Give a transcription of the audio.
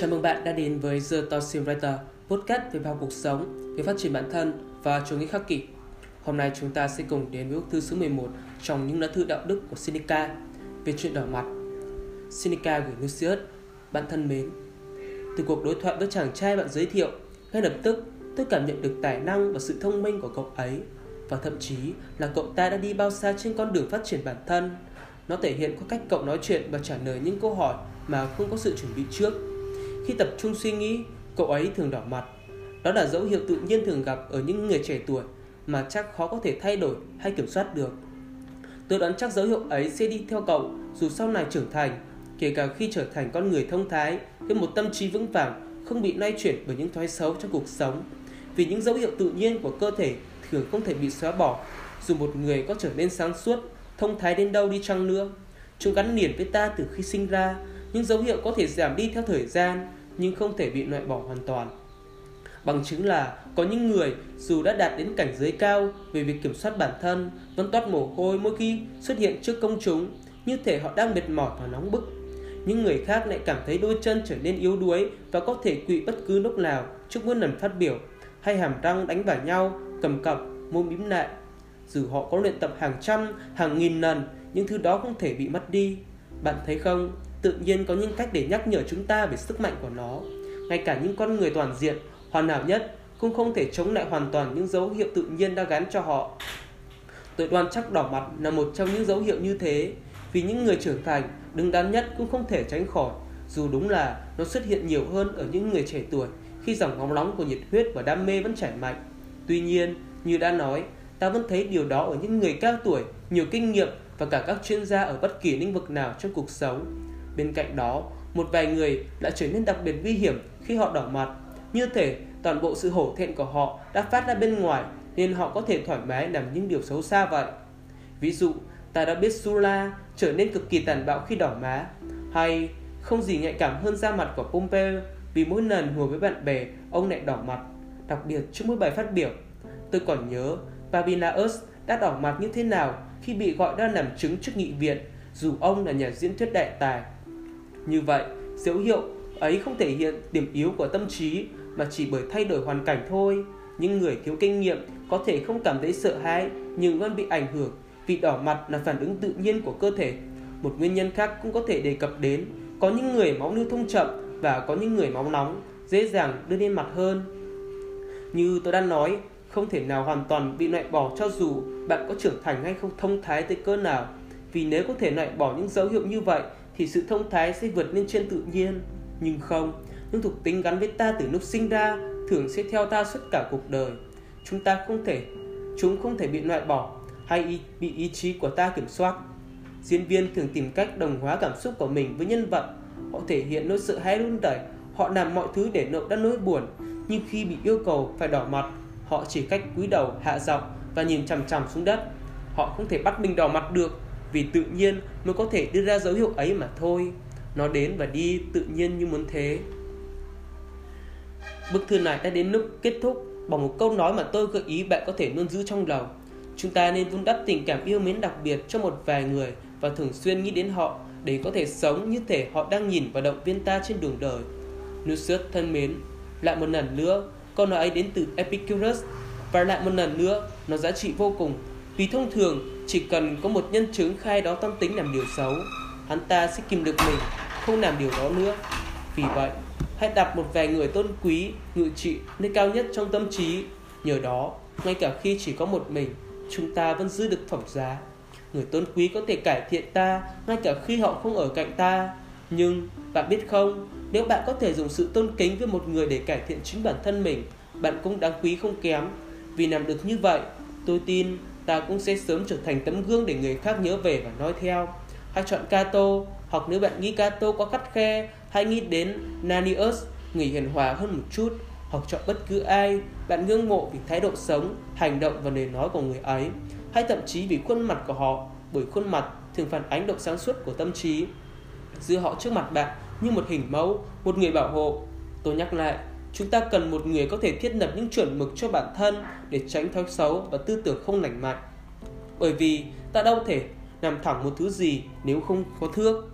Chào mừng bạn đã đến với The Toxic Writer, podcast về bao cuộc sống, về phát triển bản thân và chủ nghĩa khắc kỷ. Hôm nay chúng ta sẽ cùng đến với bức thư số 11 trong những lá thư đạo đức của Seneca về chuyện đỏ mặt. Seneca gửi Lucius, bạn thân mến. Từ cuộc đối thoại với chàng trai bạn giới thiệu, ngay lập tức tôi cảm nhận được tài năng và sự thông minh của cậu ấy và thậm chí là cậu ta đã đi bao xa trên con đường phát triển bản thân. Nó thể hiện qua cách cậu nói chuyện và trả lời những câu hỏi mà không có sự chuẩn bị trước khi tập trung suy nghĩ, cậu ấy thường đỏ mặt. Đó là dấu hiệu tự nhiên thường gặp ở những người trẻ tuổi mà chắc khó có thể thay đổi hay kiểm soát được. Tôi đoán chắc dấu hiệu ấy sẽ đi theo cậu dù sau này trưởng thành, kể cả khi trở thành con người thông thái với một tâm trí vững vàng, không bị lay chuyển bởi những thói xấu trong cuộc sống. Vì những dấu hiệu tự nhiên của cơ thể thường không thể bị xóa bỏ, dù một người có trở nên sáng suốt, thông thái đến đâu đi chăng nữa. Chúng gắn liền với ta từ khi sinh ra, những dấu hiệu có thể giảm đi theo thời gian, nhưng không thể bị loại bỏ hoàn toàn. Bằng chứng là có những người dù đã đạt đến cảnh giới cao về việc kiểm soát bản thân vẫn toát mồ hôi mỗi khi xuất hiện trước công chúng, như thể họ đang mệt mỏi và nóng bức. Những người khác lại cảm thấy đôi chân trở nên yếu đuối và có thể quỵ bất cứ lúc nào trước mỗi lần phát biểu, hay hàm răng đánh vào nhau, cầm cập, môi bím lại. Dù họ có luyện tập hàng trăm, hàng nghìn lần, những thứ đó không thể bị mất đi. Bạn thấy không, tự nhiên có những cách để nhắc nhở chúng ta về sức mạnh của nó. Ngay cả những con người toàn diện, hoàn hảo nhất cũng không thể chống lại hoàn toàn những dấu hiệu tự nhiên đã gắn cho họ. tội đoan chắc đỏ mặt là một trong những dấu hiệu như thế, vì những người trưởng thành đứng đắn nhất cũng không thể tránh khỏi, dù đúng là nó xuất hiện nhiều hơn ở những người trẻ tuổi khi dòng ngóng nóng của nhiệt huyết và đam mê vẫn chảy mạnh. Tuy nhiên, như đã nói, ta vẫn thấy điều đó ở những người cao tuổi, nhiều kinh nghiệm và cả các chuyên gia ở bất kỳ lĩnh vực nào trong cuộc sống. Bên cạnh đó, một vài người lại trở nên đặc biệt nguy hiểm khi họ đỏ mặt. Như thể toàn bộ sự hổ thẹn của họ đã phát ra bên ngoài nên họ có thể thoải mái làm những điều xấu xa vậy. Ví dụ, ta đã biết Sula trở nên cực kỳ tàn bạo khi đỏ má, hay không gì nhạy cảm hơn da mặt của Pompeo vì mỗi lần hùa với bạn bè ông lại đỏ mặt, đặc biệt trước mỗi bài phát biểu. Tôi còn nhớ Babinaeus đã đỏ mặt như thế nào khi bị gọi ra làm chứng trước nghị viện dù ông là nhà diễn thuyết đại tài như vậy, dấu hiệu ấy không thể hiện điểm yếu của tâm trí mà chỉ bởi thay đổi hoàn cảnh thôi. Những người thiếu kinh nghiệm có thể không cảm thấy sợ hãi nhưng vẫn bị ảnh hưởng vì đỏ mặt là phản ứng tự nhiên của cơ thể. Một nguyên nhân khác cũng có thể đề cập đến có những người máu lưu thông chậm và có những người máu nóng dễ dàng đưa lên mặt hơn. Như tôi đã nói, không thể nào hoàn toàn bị loại bỏ cho dù bạn có trưởng thành hay không thông thái tới cỡ nào. Vì nếu có thể loại bỏ những dấu hiệu như vậy thì sự thông thái sẽ vượt lên trên tự nhiên. Nhưng không, những thuộc tính gắn với ta từ lúc sinh ra thường sẽ theo ta suốt cả cuộc đời. Chúng ta không thể, chúng không thể bị loại bỏ hay ý, bị ý chí của ta kiểm soát. Diễn viên thường tìm cách đồng hóa cảm xúc của mình với nhân vật. Họ thể hiện nỗi sợ hãi run rẩy, họ làm mọi thứ để nộp đắt nỗi buồn. Nhưng khi bị yêu cầu phải đỏ mặt, họ chỉ cách cúi đầu hạ giọng và nhìn chằm chằm xuống đất. Họ không thể bắt mình đỏ mặt được vì tự nhiên mới có thể đưa ra dấu hiệu ấy mà thôi. Nó đến và đi tự nhiên như muốn thế. Bức thư này đã đến lúc kết thúc. Bằng một câu nói mà tôi gợi ý bạn có thể luôn giữ trong lòng. Chúng ta nên vun đắp tình cảm yêu mến đặc biệt cho một vài người và thường xuyên nghĩ đến họ để có thể sống như thể họ đang nhìn và động viên ta trên đường đời. Lucius thân mến, lại một lần nữa, câu nói ấy đến từ Epicurus. Và lại một lần nữa, nó giá trị vô cùng. Vì thông thường chỉ cần có một nhân chứng khai đó tâm tính làm điều xấu, Hắn ta sẽ kìm được mình, Không làm điều đó nữa. Vì vậy, hãy đặt một vài người tôn quý, Ngự trị nơi cao nhất trong tâm trí. Nhờ đó, ngay cả khi chỉ có một mình, Chúng ta vẫn giữ được phẩm giá. Người tôn quý có thể cải thiện ta Ngay cả khi họ không ở cạnh ta. Nhưng bạn biết không, Nếu bạn có thể dùng sự tôn kính với một người Để cải thiện chính bản thân mình, Bạn cũng đáng quý không kém. Vì làm được như vậy, Tôi tin ta cũng sẽ sớm trở thành tấm gương để người khác nhớ về và nói theo. Hãy chọn Cato, hoặc nếu bạn nghĩ Cato quá khắt khe, hãy nghĩ đến Nanius, người hiền hòa hơn một chút, hoặc chọn bất cứ ai bạn ngưỡng mộ vì thái độ sống, hành động và lời nói của người ấy, hay thậm chí vì khuôn mặt của họ, bởi khuôn mặt thường phản ánh độ sáng suốt của tâm trí. Giữ họ trước mặt bạn như một hình mẫu, một người bảo hộ. Tôi nhắc lại, Chúng ta cần một người có thể thiết lập những chuẩn mực cho bản thân để tránh thói xấu và tư tưởng không lành mạnh. Bởi vì ta đâu thể làm thẳng một thứ gì nếu không có thước.